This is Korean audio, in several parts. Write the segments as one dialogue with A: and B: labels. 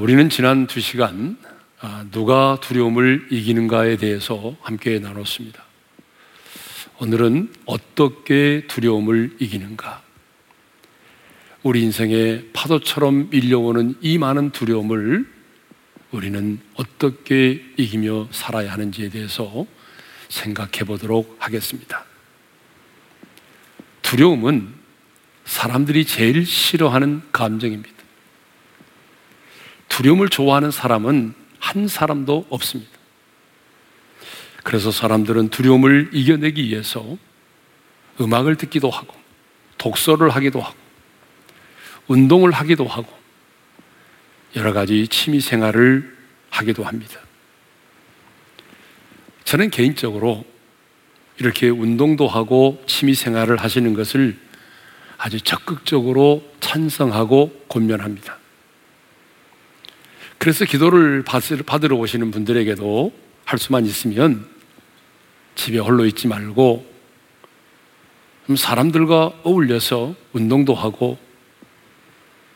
A: 우리는 지난 두 시간 아, 누가 두려움을 이기는가에 대해서 함께 나눴습니다. 오늘은 어떻게 두려움을 이기는가? 우리 인생에 파도처럼 밀려오는 이 많은 두려움을 우리는 어떻게 이기며 살아야 하는지에 대해서 생각해 보도록 하겠습니다. 두려움은 사람들이 제일 싫어하는 감정입니다. 두려움을 좋아하는 사람은 한 사람도 없습니다. 그래서 사람들은 두려움을 이겨내기 위해서 음악을 듣기도 하고, 독서를 하기도 하고, 운동을 하기도 하고, 여러 가지 취미 생활을 하기도 합니다. 저는 개인적으로 이렇게 운동도 하고 취미 생활을 하시는 것을 아주 적극적으로 찬성하고 권면합니다. 그래서 기도를 받으러 오시는 분들에게도 할 수만 있으면 집에 홀로 있지 말고 사람들과 어울려서 운동도 하고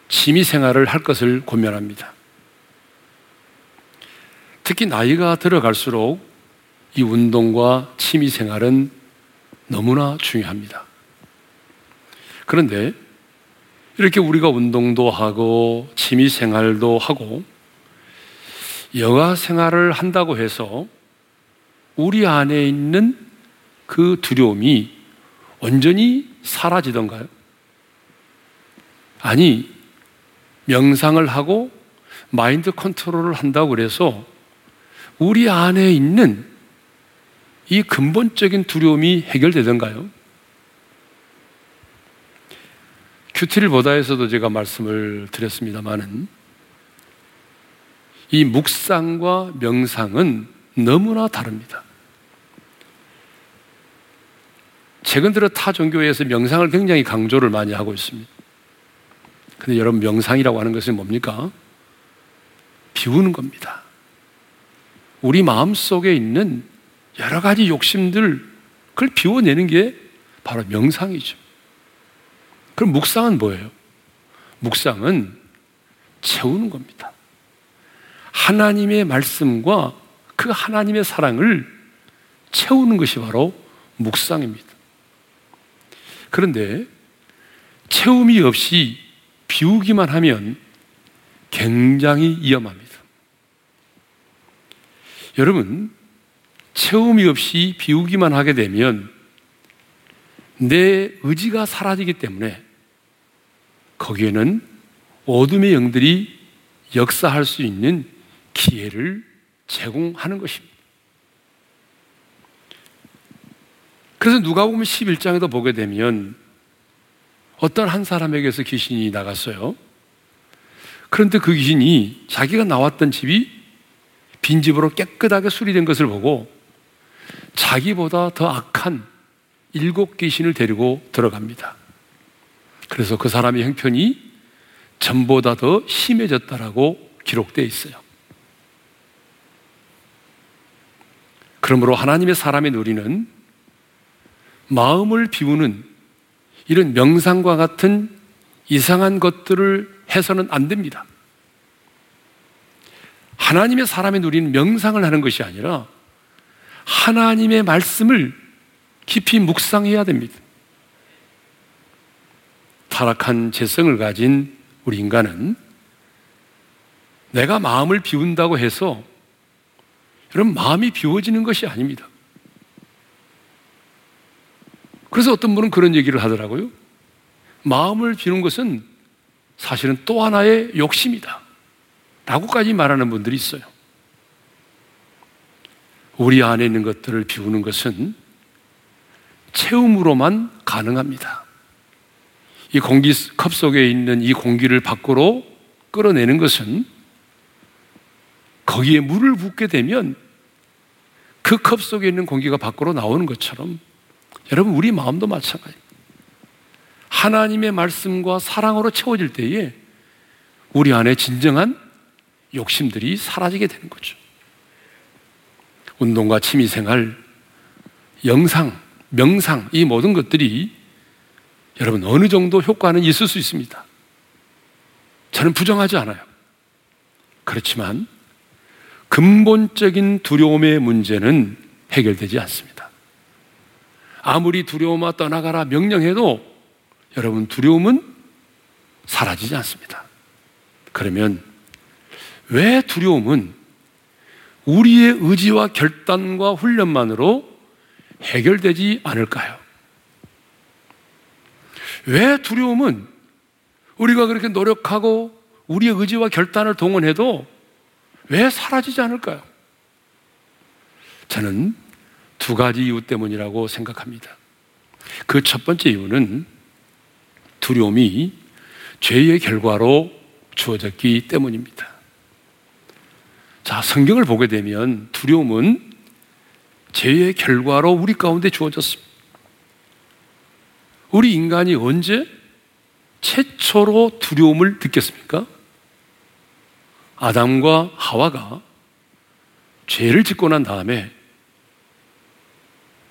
A: 취미 생활을 할 것을 권면합니다. 특히 나이가 들어갈수록 이 운동과 취미 생활은 너무나 중요합니다. 그런데 이렇게 우리가 운동도 하고 취미 생활도 하고 여가 생활을 한다고 해서 우리 안에 있는 그 두려움이 완전히 사라지던가요? 아니, 명상을 하고 마인드 컨트롤을 한다고 그래서 우리 안에 있는 이 근본적인 두려움이 해결되던가요? 큐티를 보다에서도 제가 말씀을 드렸습니다만은 이 묵상과 명상은 너무나 다릅니다. 최근 들어 타 종교에서 명상을 굉장히 강조를 많이 하고 있습니다. 근데 여러분, 명상이라고 하는 것은 뭡니까? 비우는 겁니다. 우리 마음 속에 있는 여러 가지 욕심들, 그걸 비워내는 게 바로 명상이죠. 그럼 묵상은 뭐예요? 묵상은 채우는 겁니다. 하나님의 말씀과 그 하나님의 사랑을 채우는 것이 바로 묵상입니다. 그런데 채움이 없이 비우기만 하면 굉장히 위험합니다. 여러분, 채움이 없이 비우기만 하게 되면 내 의지가 사라지기 때문에 거기에는 어둠의 영들이 역사할 수 있는 기회를 제공하는 것입니다. 그래서 누가 보면 11장에도 보게 되면 어떤 한 사람에게서 귀신이 나갔어요. 그런데 그 귀신이 자기가 나왔던 집이 빈집으로 깨끗하게 수리된 것을 보고 자기보다 더 악한 일곱 귀신을 데리고 들어갑니다. 그래서 그 사람의 형편이 전보다 더 심해졌다라고 기록되어 있어요. 그러므로 하나님의 사람의 누리는 마음을 비우는 이런 명상과 같은 이상한 것들을 해서는 안 됩니다. 하나님의 사람의 누리는 명상을 하는 것이 아니라 하나님의 말씀을 깊이 묵상해야 됩니다. 타락한 재성을 가진 우리 인간은 내가 마음을 비운다고 해서 여러분, 마음이 비워지는 것이 아닙니다. 그래서 어떤 분은 그런 얘기를 하더라고요. 마음을 비우는 것은 사실은 또 하나의 욕심이다. 라고까지 말하는 분들이 있어요. 우리 안에 있는 것들을 비우는 것은 체험으로만 가능합니다. 이 공기 컵 속에 있는 이 공기를 밖으로 끌어내는 것은 거기에 물을 붓게 되면 그 컵 속에 있는 공기가 밖으로 나오는 것처럼 여러분 우리 마음도 마찬가지입니다. 하나님의 말씀과 사랑으로 채워질 때에 우리 안에 진정한 욕심들이 사라지게 되는 거죠. 운동과 취미 생활, 영상, 명상, 이 모든 것들이 여러분 어느 정도 효과는 있을 수 있습니다. 저는 부정하지 않아요. 그렇지만 근본적인 두려움의 문제는 해결되지 않습니다. 아무리 두려움아 떠나가라 명령해도 여러분 두려움은 사라지지 않습니다. 그러면 왜 두려움은 우리의 의지와 결단과 훈련만으로 해결되지 않을까요? 왜 두려움은 우리가 그렇게 노력하고 우리의 의지와 결단을 동원해도 왜 사라지지 않을까요? 저는 두 가지 이유 때문이라고 생각합니다. 그 첫 번째 이유는 두려움이 죄의 결과로 주어졌기 때문입니다. 자, 성경을 보게 되면 두려움은 죄의 결과로 우리 가운데 주어졌습니다. 우리 인간이 언제 최초로 두려움을 느꼈습니까? 아담과 하와가 죄를 짓고 난 다음에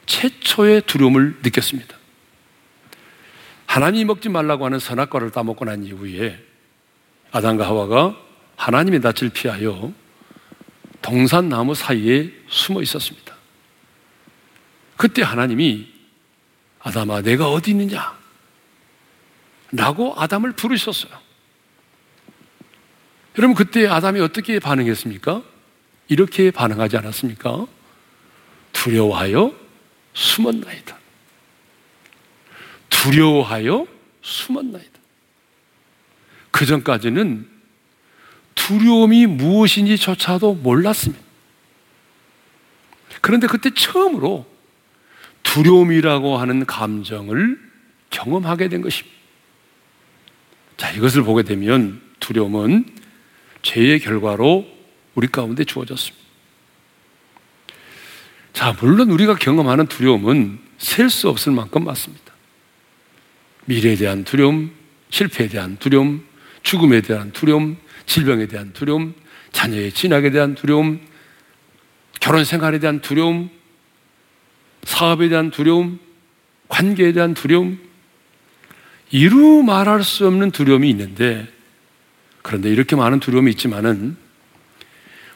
A: 최초의 두려움을 느꼈습니다. 하나님이 먹지 말라고 하는 선악과를 따먹고 난 이후에 아담과 하와가 하나님의 낯을 피하여 동산나무 사이에 숨어 있었습니다. 그때 하나님이 아담아, 내가 어디 있느냐? 라고 아담을 부르셨어요. 여러분, 그때 아담이 어떻게 반응했습니까? 이렇게 반응하지 않았습니까? 두려워하여 숨었나이다. 두려워하여 숨었나이다. 그 전까지는 두려움이 무엇인지조차도 몰랐습니다. 그런데 그때 처음으로 두려움이라고 하는 감정을 경험하게 된 것입니다. 자, 이것을 보게 되면 두려움은 죄의 결과로 우리 가운데 주어졌습니다. 자, 물론 우리가 경험하는 두려움은 셀 수 없을 만큼 많습니다. 미래에 대한 두려움, 실패에 대한 두려움, 죽음에 대한 두려움, 질병에 대한 두려움, 자녀의 진학에 대한 두려움, 결혼 생활에 대한 두려움, 사업에 대한 두려움, 관계에 대한 두려움, 이루 말할 수 없는 두려움이 있는데, 그런데 이렇게 많은 두려움이 있지만은,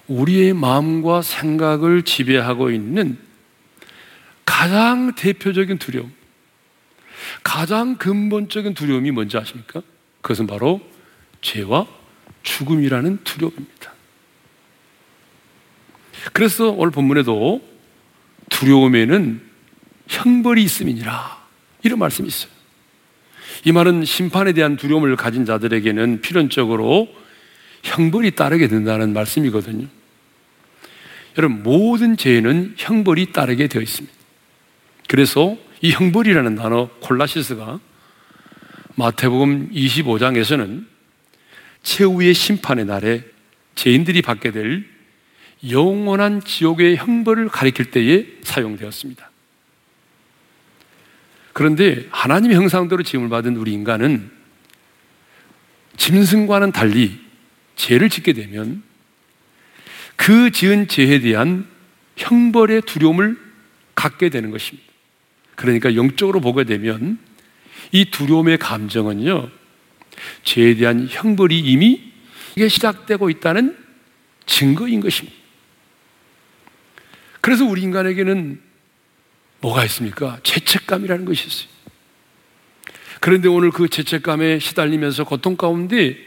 A: 우리의 마음과 생각을 지배하고 있는 가장 대표적인 두려움, 가장 근본적인 두려움이 뭔지 아십니까? 그것은 바로 죄와 죽음이라는 두려움입니다. 그래서 오늘 본문에도 두려움에는 형벌이 있음이니라 이런 말씀이 있어요. 이 말은 심판에 대한 두려움을 가진 자들에게는 필연적으로 형벌이 따르게 된다는 말씀이거든요. 여러분 모든 죄에는 형벌이 따르게 되어 있습니다. 그래서 이 형벌이라는 단어 콜라시스가 마태복음 25장에서는 최후의 심판의 날에 죄인들이 받게 될 영원한 지옥의 형벌을 가리킬 때에 사용되었습니다. 그런데 하나님의 형상대로 지음을 받은 우리 인간은 짐승과는 달리 죄를 짓게 되면 그 지은 죄에 대한 형벌의 두려움을 갖게 되는 것입니다. 그러니까 영적으로 보게 되면 이 두려움의 감정은요, 죄에 대한 형벌이 이미 이게 시작되고 있다는 증거인 것입니다. 그래서 우리 인간에게는 뭐가 있습니까? 죄책감이라는 것이 있어요. 그런데 오늘 그 죄책감에 시달리면서 고통 가운데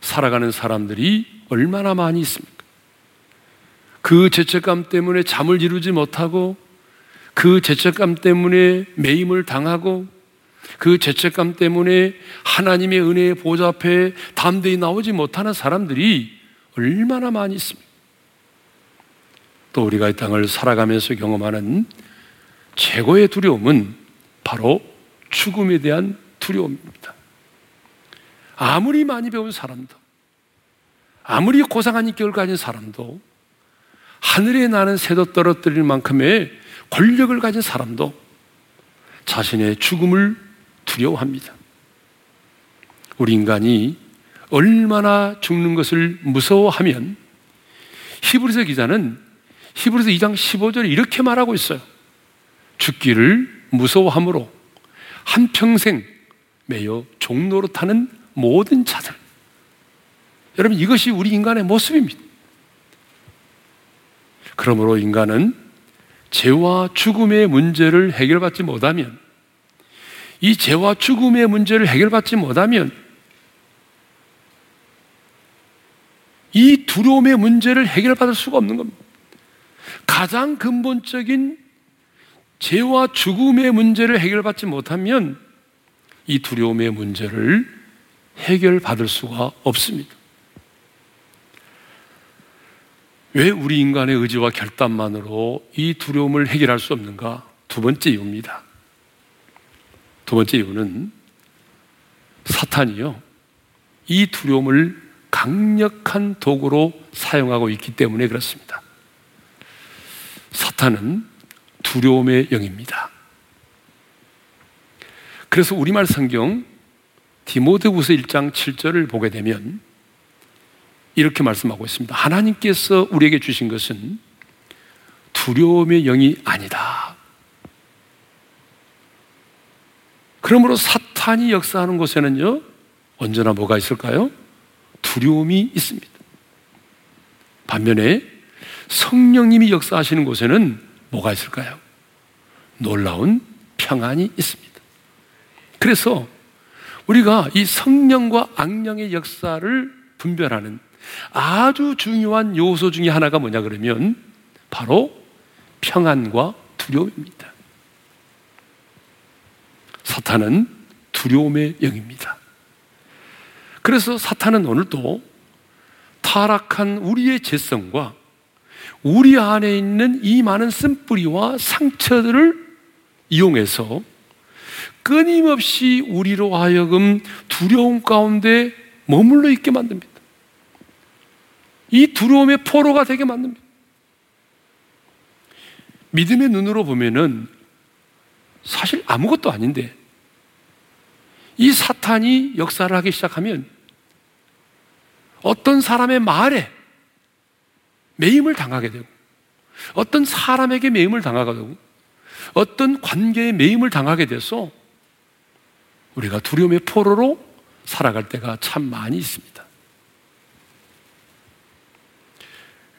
A: 살아가는 사람들이 얼마나 많이 있습니까? 그 죄책감 때문에 잠을 이루지 못하고 그 죄책감 때문에 매임을 당하고 그 죄책감 때문에 하나님의 은혜의 보좌 앞에 담대히 나오지 못하는 사람들이 얼마나 많이 있습니까? 또 우리가 이 땅을 살아가면서 경험하는 최고의 두려움은 바로 죽음에 대한 두려움입니다. 아무리 많이 배운 사람도, 아무리 고상한 인격을 가진 사람도, 하늘에 나는 새도 떨어뜨릴 만큼의 권력을 가진 사람도 자신의 죽음을 두려워합니다. 우리 인간이 얼마나 죽는 것을 무서워하면 히브리서 기자는 히브리서 2장 15절에 이렇게 말하고 있어요. 죽기를 무서워함으로 한평생 매여 종로로 타는 모든 자들. 여러분, 이것이 우리 인간의 모습입니다. 그러므로 인간은 죄와 죽음의 문제를 해결받지 못하면, 이 죄와 죽음의 문제를 해결받지 못하면, 이 두려움의 문제를 해결받을 수가 없는 겁니다. 가장 근본적인 죄와 죽음의 문제를 해결받지 못하면 이 두려움의 문제를 해결받을 수가 없습니다. 왜 우리 인간의 의지와 결단만으로 이 두려움을 해결할 수 없는가? 두 번째 이유입니다. 두 번째 이유는 사탄이요. 이 두려움을 강력한 도구로 사용하고 있기 때문에 그렇습니다. 사탄은 두려움의 영입니다. 그래서 우리말 성경 디모데후서 1장 7절을 보게 되면 이렇게 말씀하고 있습니다. 하나님께서 우리에게 주신 것은 두려움의 영이 아니다. 그러므로 사탄이 역사하는 곳에는요, 언제나 뭐가 있을까요? 두려움이 있습니다. 반면에 성령님이 역사하시는 곳에는 뭐가 있을까요? 놀라운 평안이 있습니다. 그래서 우리가 이 성령과 악령의 역사를 분별하는 아주 중요한 요소 중에 하나가 뭐냐 그러면 바로 평안과 두려움입니다. 사탄은 두려움의 영입니다. 그래서 사탄은 오늘도 타락한 우리의 재성과 우리 안에 있는 이 많은 쓴뿌리와 상처들을 이용해서 끊임없이 우리로 하여금 두려움 가운데 머물러 있게 만듭니다. 이 두려움의 포로가 되게 만듭니다. 믿음의 눈으로 보면은 사실 아무것도 아닌데 이 사탄이 역사를 하기 시작하면 어떤 사람의 말에 매임을 당하게 되고 어떤 사람에게 매임을 당하게 되고 어떤 관계에 매임을 당하게 돼서 우리가 두려움의 포로로 살아갈 때가 참 많이 있습니다.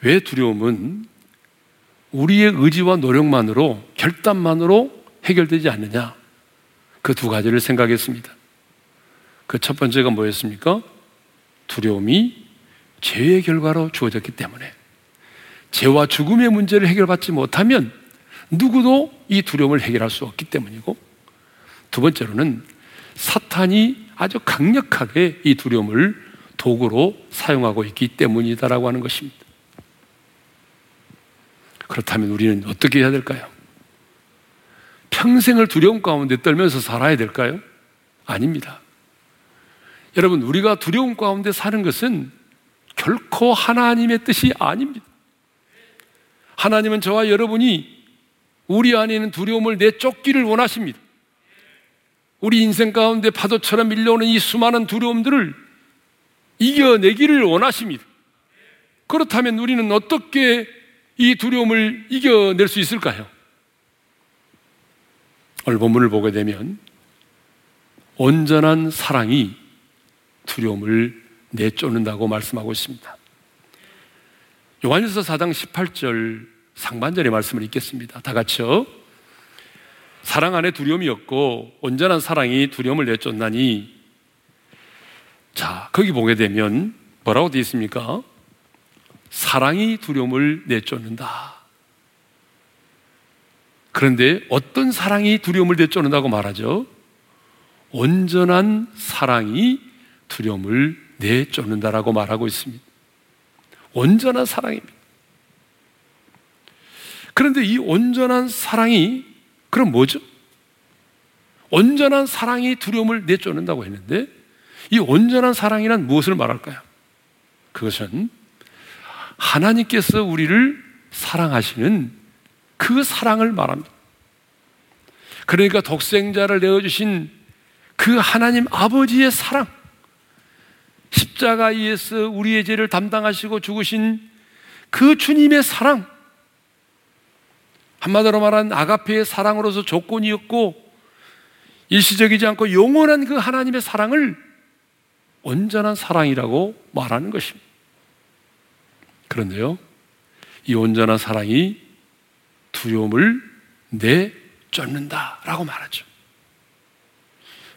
A: 왜 두려움은 우리의 의지와 노력만으로, 결단만으로 해결되지 않느냐? 그 두 가지를 생각했습니다. 그 첫 번째가 뭐였습니까? 두려움이 죄의 결과로 주어졌기 때문에 죄와 죽음의 문제를 해결받지 못하면 누구도 이 두려움을 해결할 수 없기 때문이고 두 번째로는 사탄이 아주 강력하게 이 두려움을 도구로 사용하고 있기 때문이다라고 하는 것입니다. 그렇다면 우리는 어떻게 해야 될까요? 평생을 두려움 가운데 떨면서 살아야 될까요? 아닙니다. 여러분, 우리가 두려움 가운데 사는 것은 결코 하나님의 뜻이 아닙니다. 하나님은 저와 여러분이 우리 안에 있는 두려움을 내쫓기를 원하십니다. 우리 인생 가운데 파도처럼 밀려오는 이 수많은 두려움들을 이겨내기를 원하십니다. 그렇다면 우리는 어떻게 이 두려움을 이겨낼 수 있을까요? 오늘 본문을 보게 되면 온전한 사랑이 두려움을 내쫓는다고 말씀하고 있습니다. 요한일서 4장 18절 상반절의 말씀을 읽겠습니다. 다 같이요. 사랑 안에 두려움이 없고 온전한 사랑이 두려움을 내쫓나니 자, 거기 보게 되면 뭐라고 되어 있습니까? 사랑이 두려움을 내쫓는다. 그런데 어떤 사랑이 두려움을 내쫓는다고 말하죠? 온전한 사랑이 두려움을 내쫓는다라고 말하고 있습니다. 온전한 사랑입니다. 그런데 이 온전한 사랑이 그럼 뭐죠? 온전한 사랑이 두려움을 내쫓는다고 했는데 이 온전한 사랑이란 무엇을 말할까요? 그것은 하나님께서 우리를 사랑하시는 그 사랑을 말합니다. 그러니까 독생자를 내어주신 그 하나님 아버지의 사랑, 십자가에서 우리의 죄를 담당하시고 죽으신 그 주님의 사랑, 한마디로 말하는 아가페의 사랑으로서 조건이었고 일시적이지 않고 영원한 그 하나님의 사랑을 온전한 사랑이라고 말하는 것입니다. 그런데요, 이 온전한 사랑이 두려움을 내쫓는다라고 말하죠.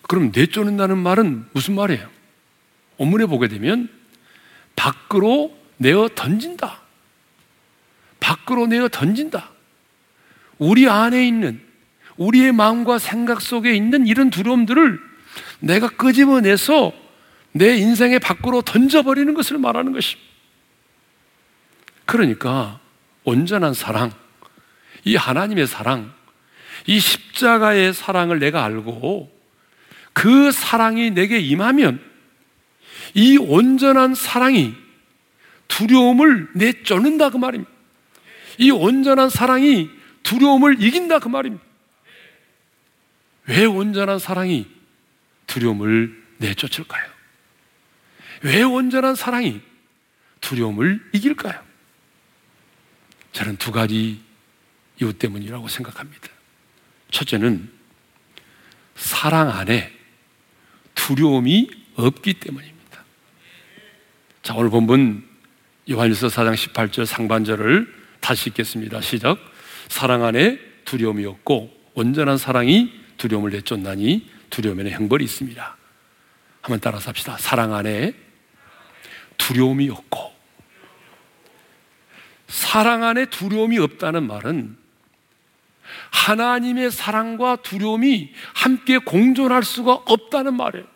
A: 그럼 내쫓는다는 말은 무슨 말이에요? 원문에 보게 되면 밖으로 내어 던진다. 밖으로 내어 던진다. 우리 안에 있는 우리의 마음과 생각 속에 있는 이런 두려움들을 내가 끄집어내서 내 인생의 밖으로 던져버리는 것을 말하는 것입니다. 그러니까 온전한 사랑, 이 하나님의 사랑, 이 십자가의 사랑을 내가 알고 그 사랑이 내게 임하면 이 온전한 사랑이 두려움을 내쫓는다 그 말입니다. 이 온전한 사랑이 두려움을 이긴다 그 말입니다. 왜 온전한 사랑이 두려움을 내쫓을까요? 왜 온전한 사랑이 두려움을 이길까요? 저는 두 가지 이유 때문이라고 생각합니다. 첫째는 사랑 안에 두려움이 없기 때문입니다. 자, 오늘 본문 요한일서 4장 18절 상반절을 다시 읽겠습니다. 시작. 사랑 안에 두려움이 없고 온전한 사랑이 두려움을 내쫓나니 두려움에는 형벌이 있습니다. 한번 따라서 합시다. 사랑 안에 두려움이 없고 사랑 안에 두려움이 없다는 말은 하나님의 사랑과 두려움이 함께 공존할 수가 없다는 말이에요.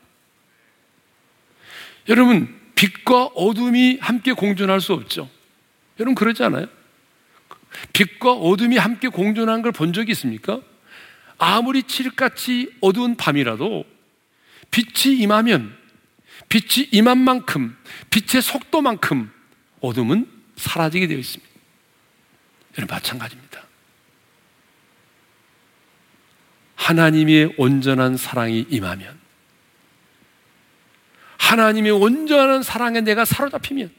A: 여러분, 빛과 어둠이 함께 공존할 수 없죠. 여러분, 그러지 않아요? 빛과 어둠이 함께 공존한 걸 본 적이 있습니까? 아무리 칠흑같이 어두운 밤이라도 빛이 임하면 빛이 임한 만큼 빛의 속도만큼 어둠은 사라지게 되어 있습니다. 여러분 마찬가지입니다. 하나님의 온전한 사랑이 임하면 하나님의 온전한 사랑에 내가 사로잡히면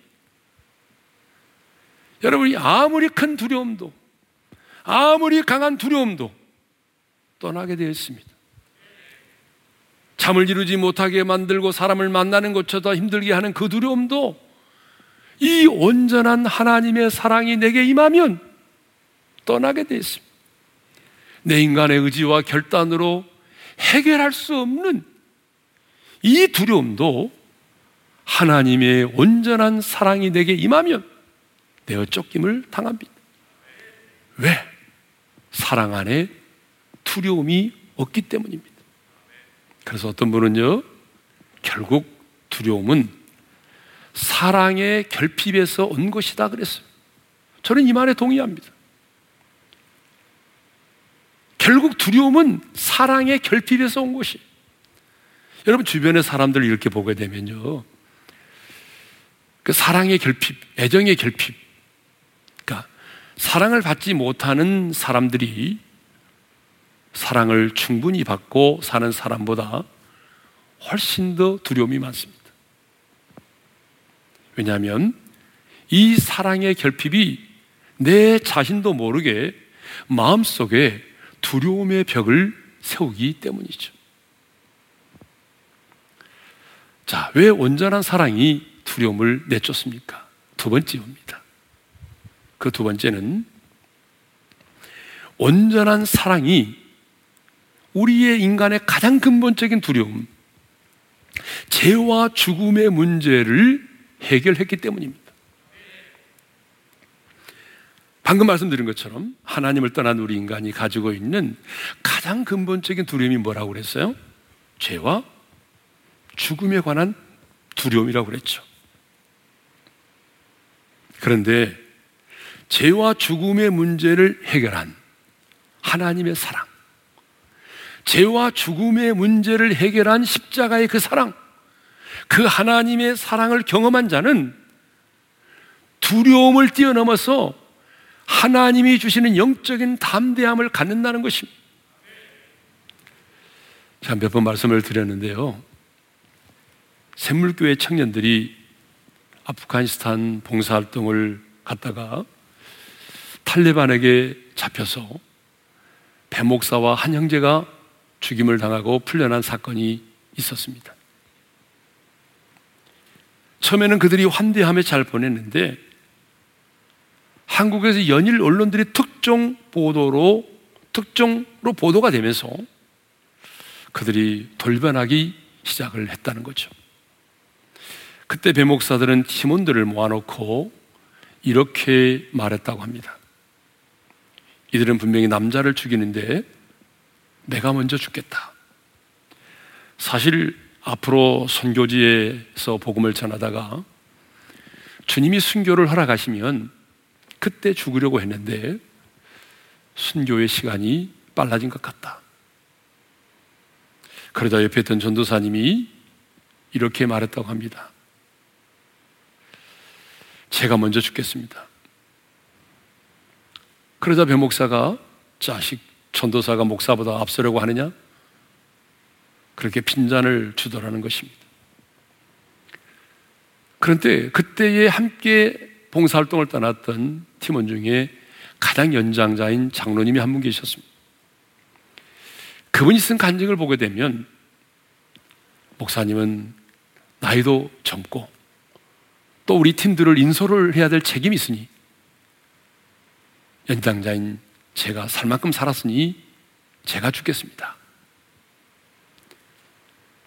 A: 여러분이 아무리 큰 두려움도 아무리 강한 두려움도 떠나게 되어 있습니다. 잠을 이루지 못하게 만들고 사람을 만나는 것보다 힘들게 하는 그 두려움도 이 온전한 하나님의 사랑이 내게 임하면 떠나게 되어 있습니다. 내 인간의 의지와 결단으로 해결할 수 없는 이 두려움도 하나님의 온전한 사랑이 내게 임하면 내어 쫓김을 당합니다. 왜? 사랑 안에 두려움이 없기 때문입니다. 그래서 어떤 분은요, 결국 두려움은 사랑의 결핍에서 온 것이다 그랬어요. 저는 이 말에 동의합니다. 결국 두려움은 사랑의 결핍에서 온 것이. 여러분 주변의 사람들을 이렇게 보게 되면요. 그 사랑의 결핍, 애정의 결핍. 그러니까 사랑을 받지 못하는 사람들이 사랑을 충분히 받고 사는 사람보다 훨씬 더 두려움이 많습니다. 왜냐하면 이 사랑의 결핍이 내 자신도 모르게 마음속에 두려움의 벽을 세우기 때문이죠. 자, 왜 온전한 사랑이 두려움을 내쫓습니까? 두 번째입니다. 그 두 번째는 온전한 사랑이 우리의 인간의 가장 근본적인 두려움, 죄와 죽음의 문제를 해결했기 때문입니다. 방금 말씀드린 것처럼 하나님을 떠난 우리 인간이 가지고 있는 가장 근본적인 두려움이 뭐라고 그랬어요? 죄와 죽음에 관한 두려움이라고 그랬죠. 그런데 죄와 죽음의 문제를 해결한 하나님의 사랑, 죄와 죽음의 문제를 해결한 십자가의 그 사랑, 그 하나님의 사랑을 경험한 자는 두려움을 뛰어넘어서 하나님이 주시는 영적인 담대함을 갖는다는 것입니다. 제가 몇 번 말씀을 드렸는데요. 샘물교회 청년들이 아프가니스탄 봉사활동을 갔다가 탈레반에게 잡혀서 배 목사와 한 형제가 죽임을 당하고 풀려난 사건이 있었습니다. 처음에는 그들이 환대하며 잘 보냈는데 한국에서 연일 언론들이 특정 보도로 특정으로 보도가 되면서 그들이 돌변하기 시작을 했다는 거죠. 그때 배목사들은 팀원들을 모아놓고 이렇게 말했다고 합니다. 이들은 분명히 남자를 죽이는데 내가 먼저 죽겠다. 사실 앞으로 선교지에서 복음을 전하다가 주님이 순교를 허락하시면 그때 죽으려고 했는데 순교의 시간이 빨라진 것 같다. 그러자 옆에 있던 전도사님이 이렇게 말했다고 합니다. 제가 먼저 죽겠습니다. 그러자 배 목사가 자식 전도사가 목사보다 앞서려고 하느냐? 그렇게 빈잔을 주더라는 것입니다. 그런데 그때에 함께 봉사활동을 떠났던 팀원 중에 가장 연장자인 장로님이 한 분 계셨습니다. 그분이 쓴 간증을 보게 되면 목사님은 나이도 젊고 또 우리 팀들을 인솔을 해야 될 책임이 있으니 연장자인 제가 살 만큼 살았으니 제가 죽겠습니다.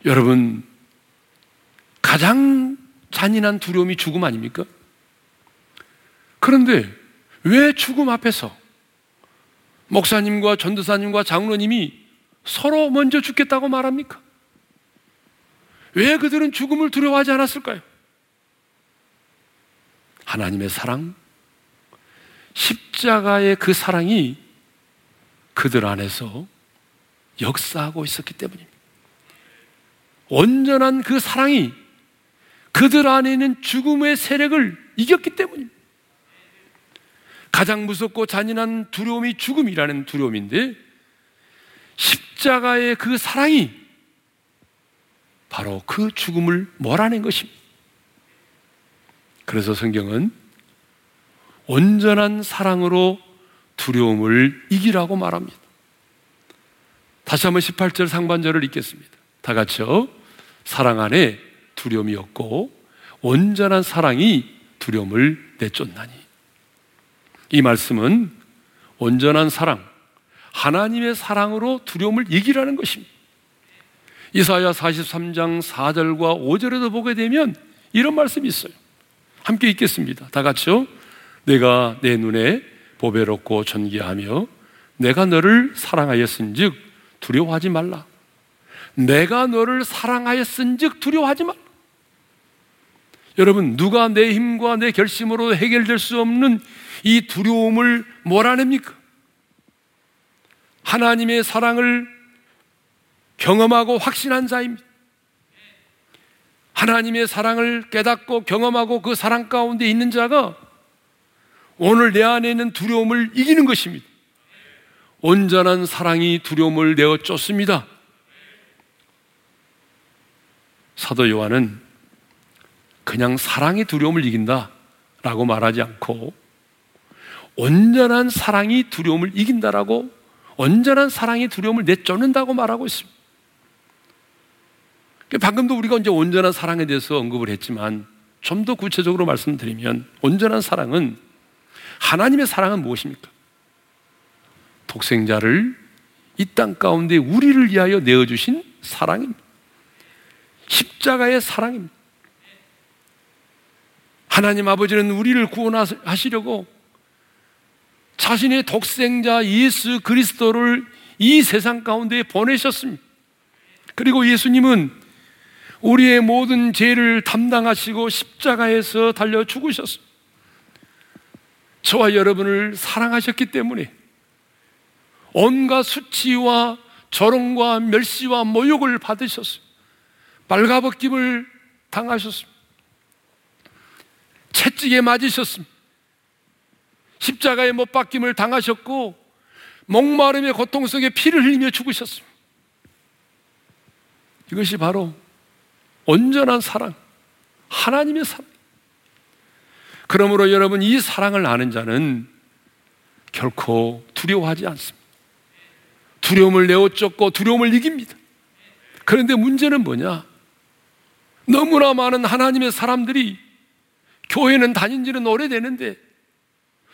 A: 여러분, 가장 잔인한 두려움이 죽음 아닙니까? 그런데 왜 죽음 앞에서 목사님과 전도사님과 장로님이 서로 먼저 죽겠다고 말합니까? 왜 그들은 죽음을 두려워하지 않았을까요? 하나님의 사랑, 십자가의 그 사랑이 그들 안에서 역사하고 있었기 때문입니다. 온전한 그 사랑이 그들 안에 있는 죽음의 세력을 이겼기 때문입니다. 가장 무섭고 잔인한 두려움이 죽음이라는 두려움인데 십자가의 그 사랑이 바로 그 죽음을 몰아낸 것입니다. 그래서 성경은 온전한 사랑으로 두려움을 이기라고 말합니다. 다시 한번 18절 상반절을 읽겠습니다. 다 같이요. 사랑 안에 두려움이 없고 온전한 사랑이 두려움을 내쫓나니. 이 말씀은 온전한 사랑, 하나님의 사랑으로 두려움을 이기라는 것입니다. 이사야 43장 4절과 5절에도 보게 되면 이런 말씀이 있어요. 함께 읽겠습니다. 다 같이요. 내가 내 눈에 보배롭고 존귀하며 내가 너를 사랑하였은즉 두려워하지 말라. 내가 너를 사랑하였은즉 두려워하지 말라. 여러분 누가 내 힘과 내 결심으로 해결될 수 없는 이 두려움을 몰아냅니까? 하나님의 사랑을 경험하고 확신한 자입니다. 하나님의 사랑을 깨닫고 경험하고 그 사랑 가운데 있는 자가 오늘 내 안에 있는 두려움을 이기는 것입니다. 온전한 사랑이 두려움을 내어 쫓습니다. 사도 요한은 그냥 사랑이 두려움을 이긴다 라고 말하지 않고 온전한 사랑이 두려움을 이긴다라고 온전한 사랑이 두려움을 내쫓는다고 말하고 있습니다. 방금도 우리가 이제 온전한 사랑에 대해서 언급을 했지만 좀 더 구체적으로 말씀드리면 온전한 사랑은 하나님의 사랑은 무엇입니까? 독생자를 이 땅 가운데 우리를 위하여 내어주신 사랑입니다. 십자가의 사랑입니다. 하나님 아버지는 우리를 구원하시려고 자신의 독생자 예수 그리스도를 이 세상 가운데 보내셨습니다. 그리고 예수님은 우리의 모든 죄를 담당하시고 십자가에서 달려 죽으셨습니다. 저와 여러분을 사랑하셨기 때문에 온갖 수치와 조롱과 멸시와 모욕을 받으셨습니다. 발가벗김을 당하셨습니다. 채찍에 맞으셨습니다. 십자가에 못 박힘을 당하셨고 목마름의 고통 속에 피를 흘리며 죽으셨습니다. 이것이 바로 온전한 사랑, 하나님의 사랑. 그러므로 여러분 이 사랑을 아는 자는 결코 두려워하지 않습니다. 두려움을 내어 쫓고 두려움을 이깁니다. 그런데 문제는 뭐냐? 너무나 많은 하나님의 사람들이 교회는 다닌 지는 오래되는데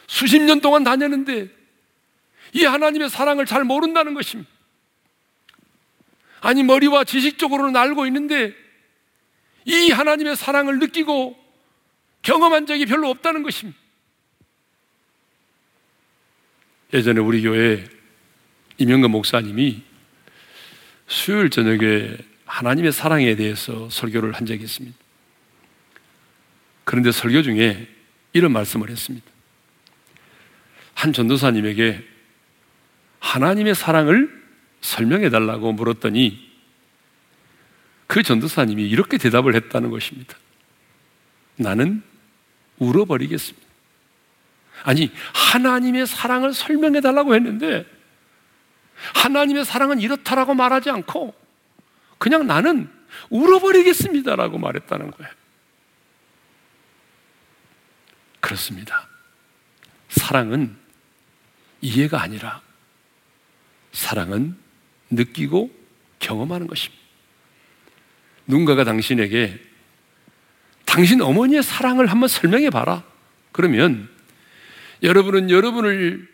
A: 수십 년 동안 다녔는데 이 하나님의 사랑을 잘 모른다는 것입니다. 아니, 머리와 지식적으로는 알고 있는데 이 하나님의 사랑을 느끼고 경험한 적이 별로 없다는 것입니다. 예전에 우리 교회 이명근 목사님이 수요일 저녁에 하나님의 사랑에 대해서 설교를 한 적이 있습니다. 그런데 설교 중에 이런 말씀을 했습니다. 한 전도사님에게 하나님의 사랑을 설명해 달라고 물었더니 그 전도사님이 이렇게 대답을 했다는 것입니다. 나는 울어버리겠습니다. 아니, 하나님의 사랑을 설명해 달라고 했는데 하나님의 사랑은 이렇다라고 말하지 않고 그냥 나는 울어버리겠습니다라고 말했다는 거예요. 그렇습니다. 사랑은 이해가 아니라 사랑은 느끼고 경험하는 것입니다. 누군가가 당신에게 당신 어머니의 사랑을 한번 설명해 봐라. 그러면 여러분은 여러분을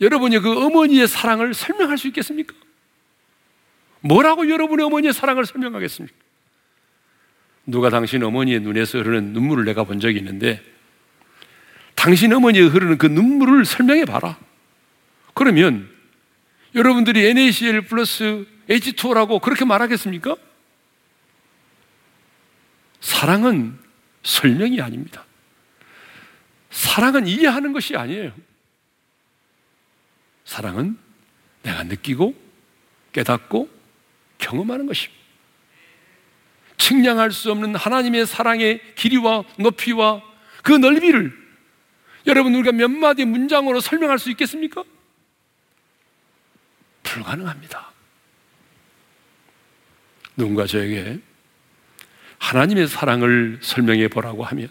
A: 여러분이 그 어머니의 사랑을 설명할 수 있겠습니까? 뭐라고 여러분의 어머니의 사랑을 설명하겠습니까? 누가 당신 어머니의 눈에서 흐르는 눈물을 내가 본 적이 있는데 당신 어머니에 흐르는 그 눈물을 설명해 봐라. 그러면 여러분들이 NaCl 플러스 H2O라고 그렇게 말하겠습니까? 사랑은 설명이 아닙니다. 사랑은 이해하는 것이 아니에요. 사랑은 내가 느끼고 깨닫고 경험하는 것입니다. 측량할 수 없는 하나님의 사랑의 길이와 높이와 그 넓이를 여러분 우리가 몇 마디 문장으로 설명할 수 있겠습니까? 불가능합니다. 누군가 저에게 하나님의 사랑을 설명해 보라고 하면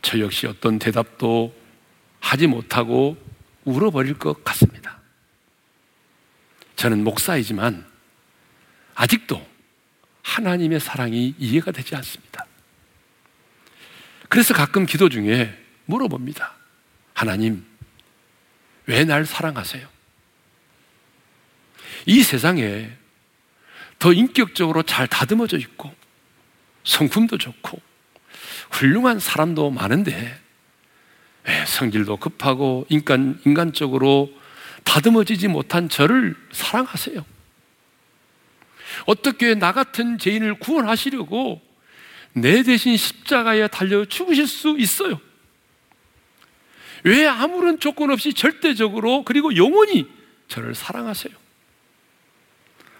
A: 저 역시 어떤 대답도 하지 못하고 울어버릴 것 같습니다. 저는 목사이지만 아직도 하나님의 사랑이 이해가 되지 않습니다. 그래서 가끔 기도 중에 물어봅니다. 하나님, 왜 날 사랑하세요? 이 세상에 더 인격적으로 잘 다듬어져 있고 성품도 좋고 훌륭한 사람도 많은데 왜 성질도 급하고 인간, 인간적으로 다듬어지지 못한 저를 사랑하세요. 어떻게 나 같은 죄인을 구원하시려고 내 대신 십자가에 달려 죽으실 수 있어요? 왜 아무런 조건 없이 절대적으로 그리고 영원히 저를 사랑하세요?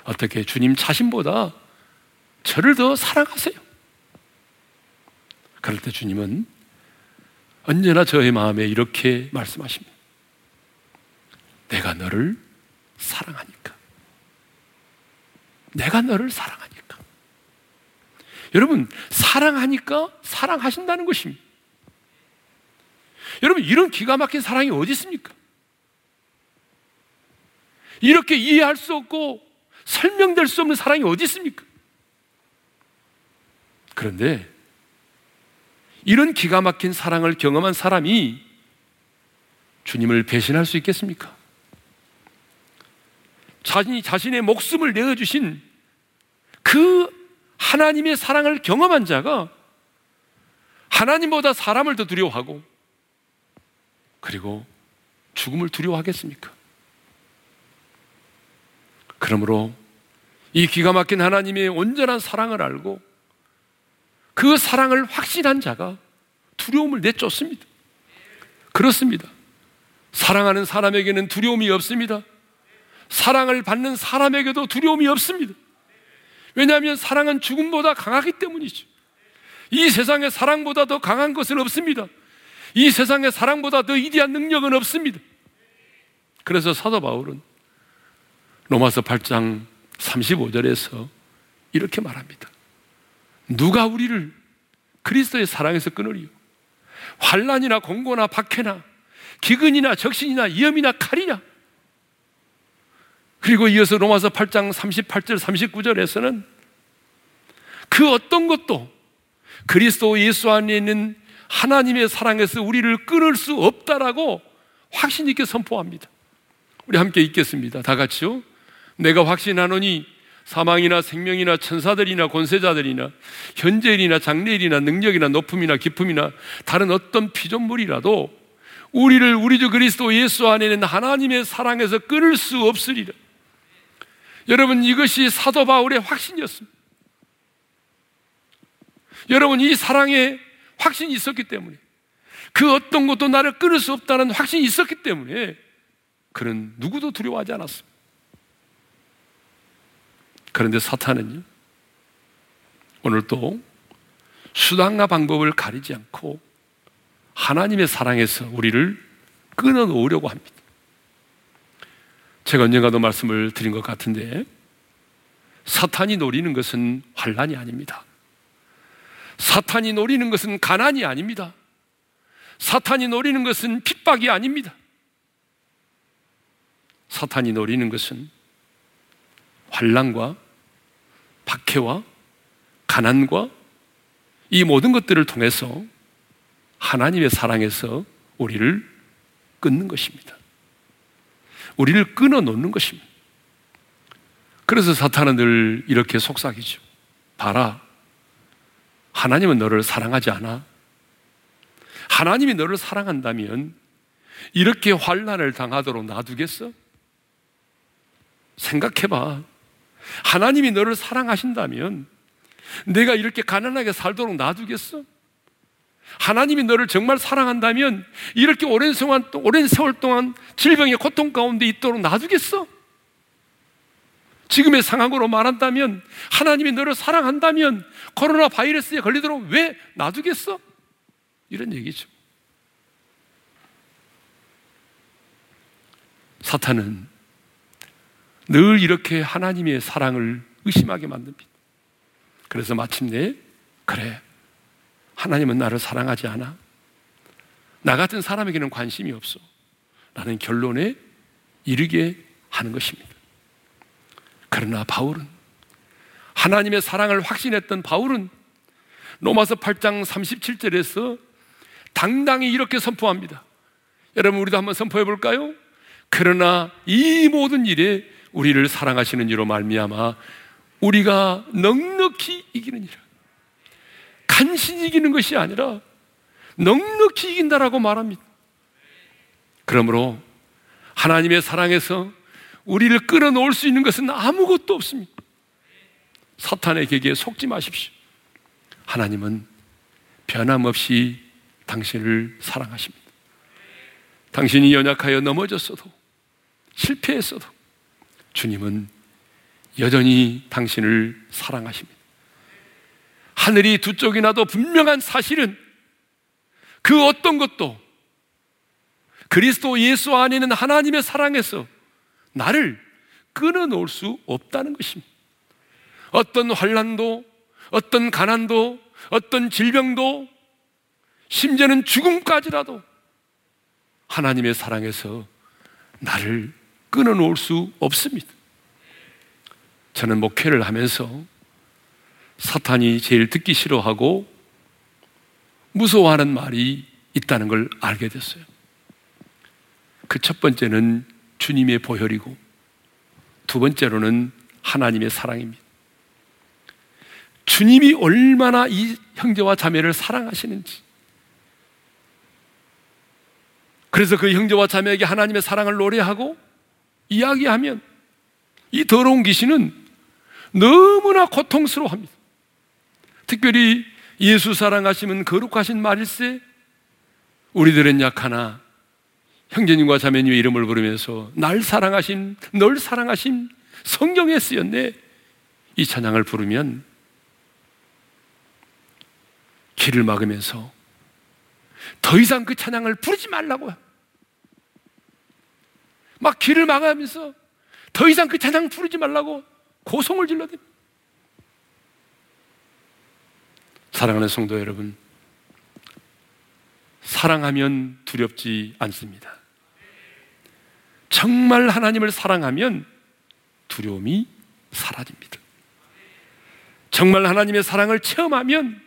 A: 어떻게 주님 자신보다 저를 더 사랑하세요? 그럴 때 주님은 언제나 저의 마음에 이렇게 말씀하십니다. 내가 너를 사랑하니까. 내가 너를 사랑하니까. 여러분, 사랑하니까 사랑하신다는 것입니다. 여러분, 이런 기가 막힌 사랑이 어디 있습니까? 이렇게 이해할 수 없고 설명될 수 없는 사랑이 어디 있습니까? 그런데 이런 기가 막힌 사랑을 경험한 사람이 주님을 배신할 수 있겠습니까? 자신이 자신의 목숨을 내어주신 그 하나님의 사랑을 경험한 자가 하나님보다 사람을 더 두려워하고 그리고 죽음을 두려워하겠습니까? 그러므로 이 기가 막힌 하나님의 온전한 사랑을 알고 그 사랑을 확신한 자가 두려움을 내쫓습니다. 그렇습니다. 사랑하는 사람에게는 두려움이 없습니다. 사랑을 받는 사람에게도 두려움이 없습니다. 왜냐하면 사랑은 죽음보다 강하기 때문이죠. 이 세상에 사랑보다 더 강한 것은 없습니다. 이 세상에 사랑보다 더 위대한 능력은 없습니다. 그래서 사도 바울은 로마서 8장 35절에서 이렇게 말합니다. 누가 우리를 그리스도의 사랑에서 끊으리요? 환란이나 공고나 박해나 기근이나 적신이나 위험이나 칼이냐? 그리고 이어서 로마서 8장 38절 39절에서는 그 어떤 것도 그리스도 예수 안에 있는 하나님의 사랑에서 우리를 끊을 수 없다라고 확신 있게 선포합니다. 우리 함께 읽겠습니다. 다 같이요. 내가 확신하노니 사망이나 생명이나 천사들이나 권세자들이나 현재일이나 장래일이나 능력이나 높음이나 기품이나 다른 어떤 피조물이라도 우리를 우리 주 그리스도 예수 안에는 하나님의 사랑에서 끊을 수 없으리라. 여러분 이것이 사도 바울의 확신이었습니다. 여러분 이 사랑에 확신이 있었기 때문에 그 어떤 것도 나를 끊을 수 없다는 확신이 있었기 때문에 그는 누구도 두려워하지 않았습니다. 그런데 사탄은요, 오늘도 수단과 방법을 가리지 않고 하나님의 사랑에서 우리를 끊어 놓으려고 합니다. 제가 언젠가도 말씀을 드린 것 같은데, 사탄이 노리는 것은 환란이 아닙니다. 사탄이 노리는 것은 가난이 아닙니다. 사탄이 노리는 것은 핍박이 아닙니다. 사탄이 노리는 것은 환란과 박해와 가난과 이 모든 것들을 통해서 하나님의 사랑에서 우리를 끊는 것입니다. 우리를 끊어 놓는 것입니다. 그래서 사탄은 늘 이렇게 속삭이죠. 봐라. 하나님은 너를 사랑하지 않아. 하나님이 너를 사랑한다면 이렇게 환란을 당하도록 놔두겠어? 생각해봐. 하나님이 너를 사랑하신다면 내가 이렇게 가난하게 살도록 놔두겠어? 하나님이 너를 정말 사랑한다면 이렇게 오랜 세월, 오랜 세월 동안 질병의 고통 가운데 있도록 놔두겠어? 지금의 상황으로 말한다면 하나님이 너를 사랑한다면 코로나 바이러스에 걸리도록 왜 놔두겠어? 이런 얘기죠. 사탄은 늘 이렇게 하나님의 사랑을 의심하게 만듭니다. 그래서 마침내, 그래, 하나님은 나를 사랑하지 않아. 나 같은 사람에게는 관심이 없어. 라는 결론에 이르게 하는 것입니다. 그러나 바울은 하나님의 사랑을 확신했던 바울은 로마서 8장 37절에서 당당히 이렇게 선포합니다. 여러분, 우리도 한번 선포해 볼까요? 그러나 이 모든 일에 우리를 사랑하시는 이로 말미암아 우리가 넉넉히 이기는이라. 간신히 이기는 것이 아니라 넉넉히 이긴다라고 말합니다. 그러므로 하나님의 사랑에서 우리를 끌어놓을 수 있는 것은 아무것도 없습니다. 사탄의 계기에 속지 마십시오. 하나님은 변함없이 당신을 사랑하십니다. 당신이 연약하여 넘어졌어도 실패했어도 주님은 여전히 당신을 사랑하십니다. 하늘이 두 쪽이 나도 분명한 사실은 그 어떤 것도 그리스도 예수 안에는 하나님의 사랑에서 나를 끊어놓을 수 없다는 것입니다. 어떤 환란도, 어떤 가난도, 어떤 질병도, 심지어는 죽음까지라도 하나님의 사랑에서 나를 끊어놓을 수 없습니다. 저는 목회를 하면서 사탄이 제일 듣기 싫어하고 무서워하는 말이 있다는 걸 알게 됐어요. 그 첫 번째는 주님의 보혈이고 두 번째로는 하나님의 사랑입니다. 주님이 얼마나 이 형제와 자매를 사랑하시는지. 그래서 그 형제와 자매에게 하나님의 사랑을 노래하고 이야기하면 이 더러운 귀신은 너무나 고통스러워합니다. 특별히 예수 사랑하시면 거룩하신 말일세 우리들은 약하나 형제님과 자매님의 이름을 부르면서 날 사랑하신, 널 사랑하신 성경에 쓰였네. 이 찬양을 부르면 길을 막으면서 더 이상 그 찬양을 부르지 말라고요. 막 길을 막으면서 더 이상 그 찬양 부르지 말라고 고성을 질러댑니다. 사랑하는 성도 여러분, 사랑하면 두렵지 않습니다. 정말 하나님을 사랑하면 두려움이 사라집니다. 정말 하나님의 사랑을 체험하면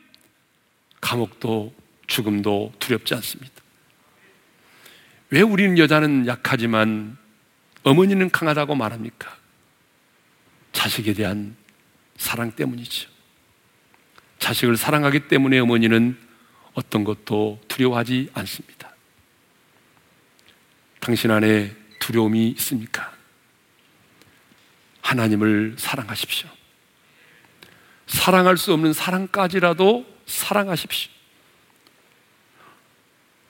A: 감옥도 죽음도 두렵지 않습니다. 왜 우리는 여자는 약하지만 어머니는 강하다고 말합니까? 자식에 대한 사랑 때문이죠. 자식을 사랑하기 때문에 어머니는 어떤 것도 두려워하지 않습니다. 당신 안에 두려움이 있습니까? 하나님을 사랑하십시오. 사랑할 수 없는 사랑까지라도 사랑하십시오.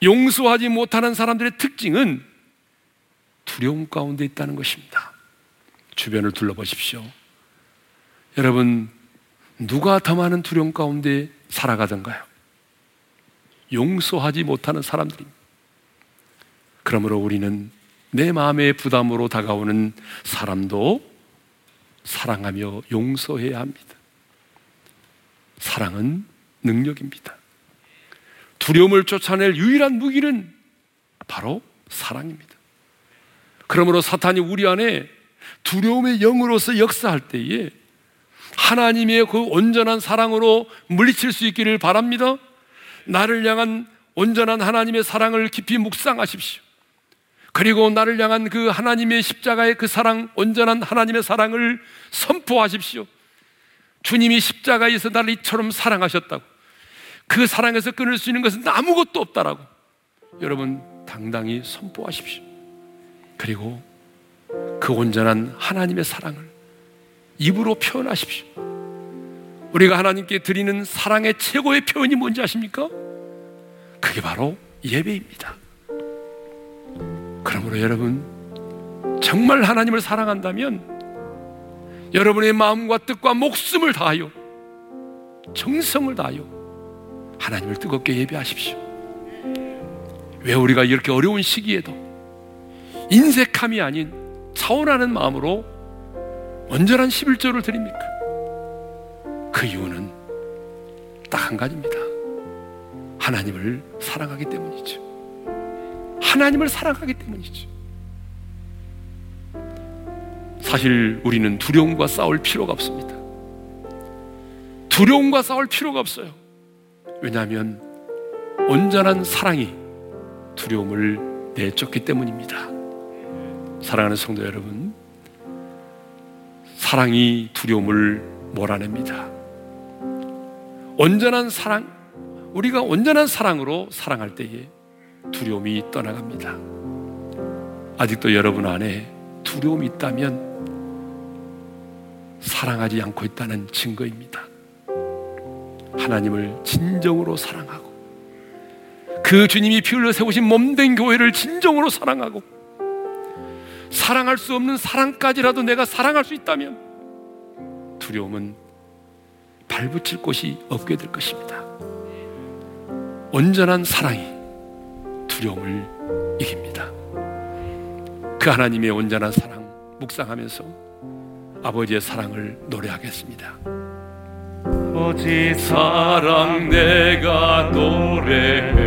A: 용서하지 못하는 사람들의 특징은 두려움 가운데 있다는 것입니다. 주변을 둘러보십시오. 여러분, 누가 더 많은 두려움 가운데 살아가던가요? 용서하지 못하는 사람들입니다. 그러므로 우리는 내 마음의 부담으로 다가오는 사람도 사랑하며 용서해야 합니다. 사랑은 능력입니다. 두려움을 쫓아낼 유일한 무기는 바로 사랑입니다. 그러므로 사탄이 우리 안에 두려움의 영으로서 역사할 때에 하나님의 그 온전한 사랑으로 물리칠 수 있기를 바랍니다. 나를 향한 온전한 하나님의 사랑을 깊이 묵상하십시오. 그리고 나를 향한 그 하나님의 십자가의 그 사랑, 온전한 하나님의 사랑을 선포하십시오. 주님이 십자가에서 나를 이처럼 사랑하셨다고. 그 사랑에서 끊을 수 있는 것은 아무것도 없다라고. 여러분, 당당히 선포하십시오. 그리고 그 온전한 하나님의 사랑을 입으로 표현하십시오. 우리가 하나님께 드리는 사랑의 최고의 표현이 뭔지 아십니까? 그게 바로 예배입니다. 그러므로 여러분, 정말 하나님을 사랑한다면 여러분의 마음과 뜻과 목숨을 다하여 정성을 다하여 하나님을 뜨겁게 예배하십시오. 왜 우리가 이렇게 어려운 시기에도 인색함이 아닌 차원하는 마음으로 온전한 11조를 드립니까? 그 이유는 딱 한 가지입니다. 하나님을 사랑하기 때문이죠. 하나님을 사랑하기 때문이죠. 사실 우리는 두려움과 싸울 필요가 없습니다. 두려움과 싸울 필요가 없어요. 왜냐하면 온전한 사랑이 두려움을 내쫓기 때문입니다. 사랑하는 성도 여러분, 사랑이 두려움을 몰아냅니다. 온전한 사랑, 우리가 온전한 사랑으로 사랑할 때에 두려움이 떠나갑니다. 아직도 여러분 안에 두려움이 있다면 사랑하지 않고 있다는 증거입니다. 하나님을 진정으로 사랑하고 그 주님이 피 흘려 세우신 몸된 교회를 진정으로 사랑하고 사랑할 수 없는 사랑까지라도 내가 사랑할 수 있다면 두려움은 발붙일 곳이 없게 될 것입니다. 온전한 사랑이 두려움을 이깁니다. 그 하나님의 온전한 사랑 묵상하면서 아버지의 사랑을 노래하겠습니다. 아버지 사랑 내가 노래해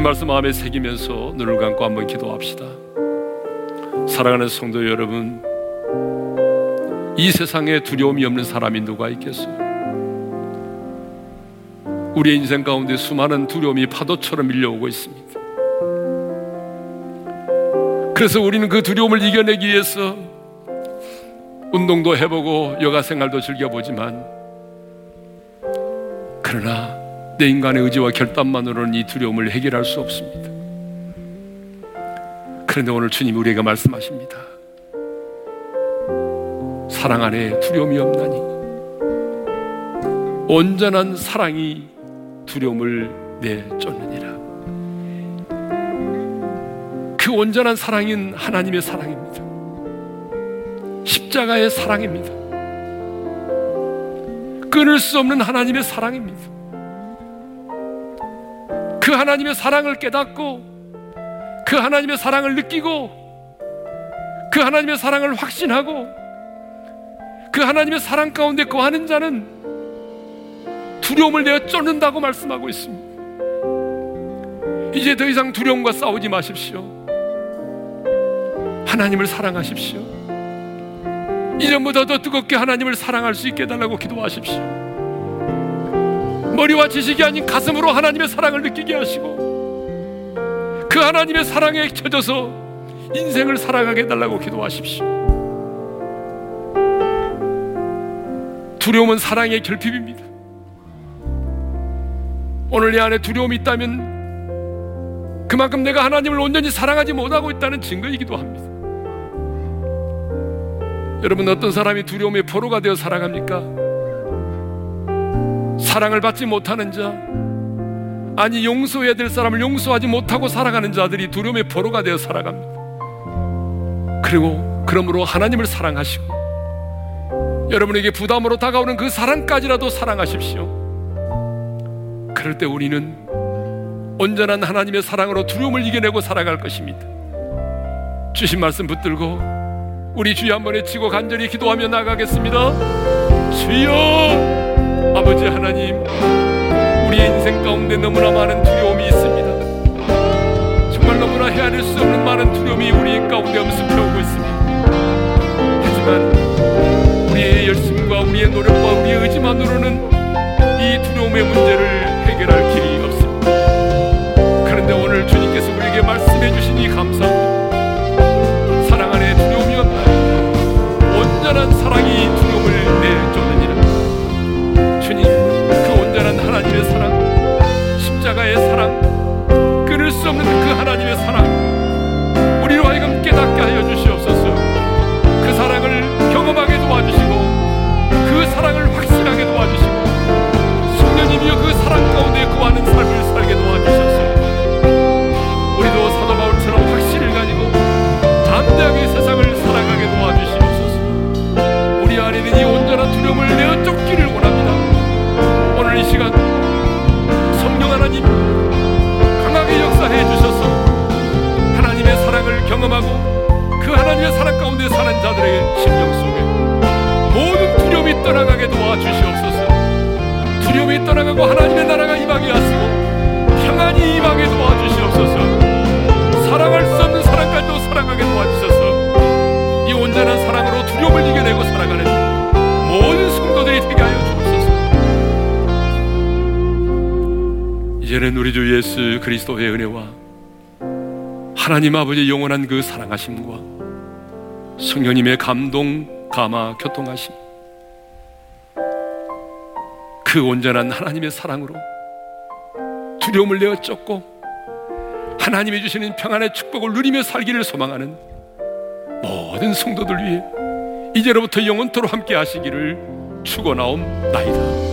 A: 주신 말씀 마음에 새기면서 눈을 감고 한번 기도합시다. 사랑하는 성도 여러분, 이 세상에 두려움이 없는 사람이 누가 있겠어요? 우리의 인생 가운데 수많은 두려움이 파도처럼 밀려오고 있습니다. 그래서 우리는 그 두려움을 이겨내기 위해서 운동도 해보고 여가 생활도 즐겨보지만 그러나 내 인간의 의지와 결단만으로는 이 두려움을 해결할 수 없습니다. 그런데 오늘 주님 우리에게 말씀하십니다. 사랑 안에 두려움이 없나니 온전한 사랑이 두려움을 내쫓느니라. 그 온전한 사랑인 하나님의 사랑입니다. 십자가의 사랑입니다. 끊을 수 없는 하나님의 사랑입니다. 그 하나님의 사랑을 깨닫고 그 하나님의 사랑을 느끼고 그 하나님의 사랑을 확신하고 그 하나님의 사랑 가운데 거하는 자는 두려움을 내어 쫓는다고 말씀하고 있습니다. 이제 더 이상 두려움과 싸우지 마십시오. 하나님을 사랑하십시오. 이전보다 더 뜨겁게 하나님을 사랑할 수 있게 해달라고 기도하십시오. 머리와 지식이 아닌 가슴으로 하나님의 사랑을 느끼게 하시고 그 하나님의 사랑에 젖어서 인생을 살아가게 해달라고 기도하십시오. 두려움은 사랑의 결핍입니다. 오늘 내 안에 두려움이 있다면 그만큼 내가 하나님을 온전히 사랑하지 못하고 있다는 증거이기도 합니다. 여러분 어떤 사람이 두려움의 포로가 되어 살아갑니까? 사랑을 받지 못하는 자, 아니 용서해야 될 사람을 용서하지 못하고 살아가는 자들이 두려움의 포로가 되어 살아갑니다. 그리고 그러므로 하나님을 사랑하시고 여러분에게 부담으로 다가오는 그 사랑까지라도 사랑하십시오. 그럴 때 우리는 온전한 하나님의 사랑으로 두려움을 이겨내고 살아갈 것입니다. 주신 말씀 붙들고 우리 주여 한번 외치고 간절히 기도하며 나가겠습니다. 주여 아버지 하나님 우리의 인생 가운데 너무나 많은 두려움이 있습니다. 정말 너무나 헤아릴 수 없는 많은 두려움이 우리 가운데 엄습해오고 있습니다. 하지만 우리의 열심과 우리의 노력과 우리의 의지만으로는 이 두려움의 문제를 해결할 길이 없습니다. 그런데 오늘 주님께서 우리에게 말씀해 주시니 감사합니다. 온전한 사랑이 두려움을 내쫓느니라 사랑 십자가의 사랑 끊을 수 없는 그 하나님의 사랑 우리로 하여금 깨닫게 하나님 아버지 영원한 그 사랑하심과 성령님의 감동, 감화, 교통하심 그 온전한 하나님의 사랑으로 두려움을 내어 쫓고 하나님이 주시는 평안의 축복을 누리며 살기를 소망하는 모든 성도들 위해 이제로부터 영원토로 함께 하시기를 축원하옵나이다.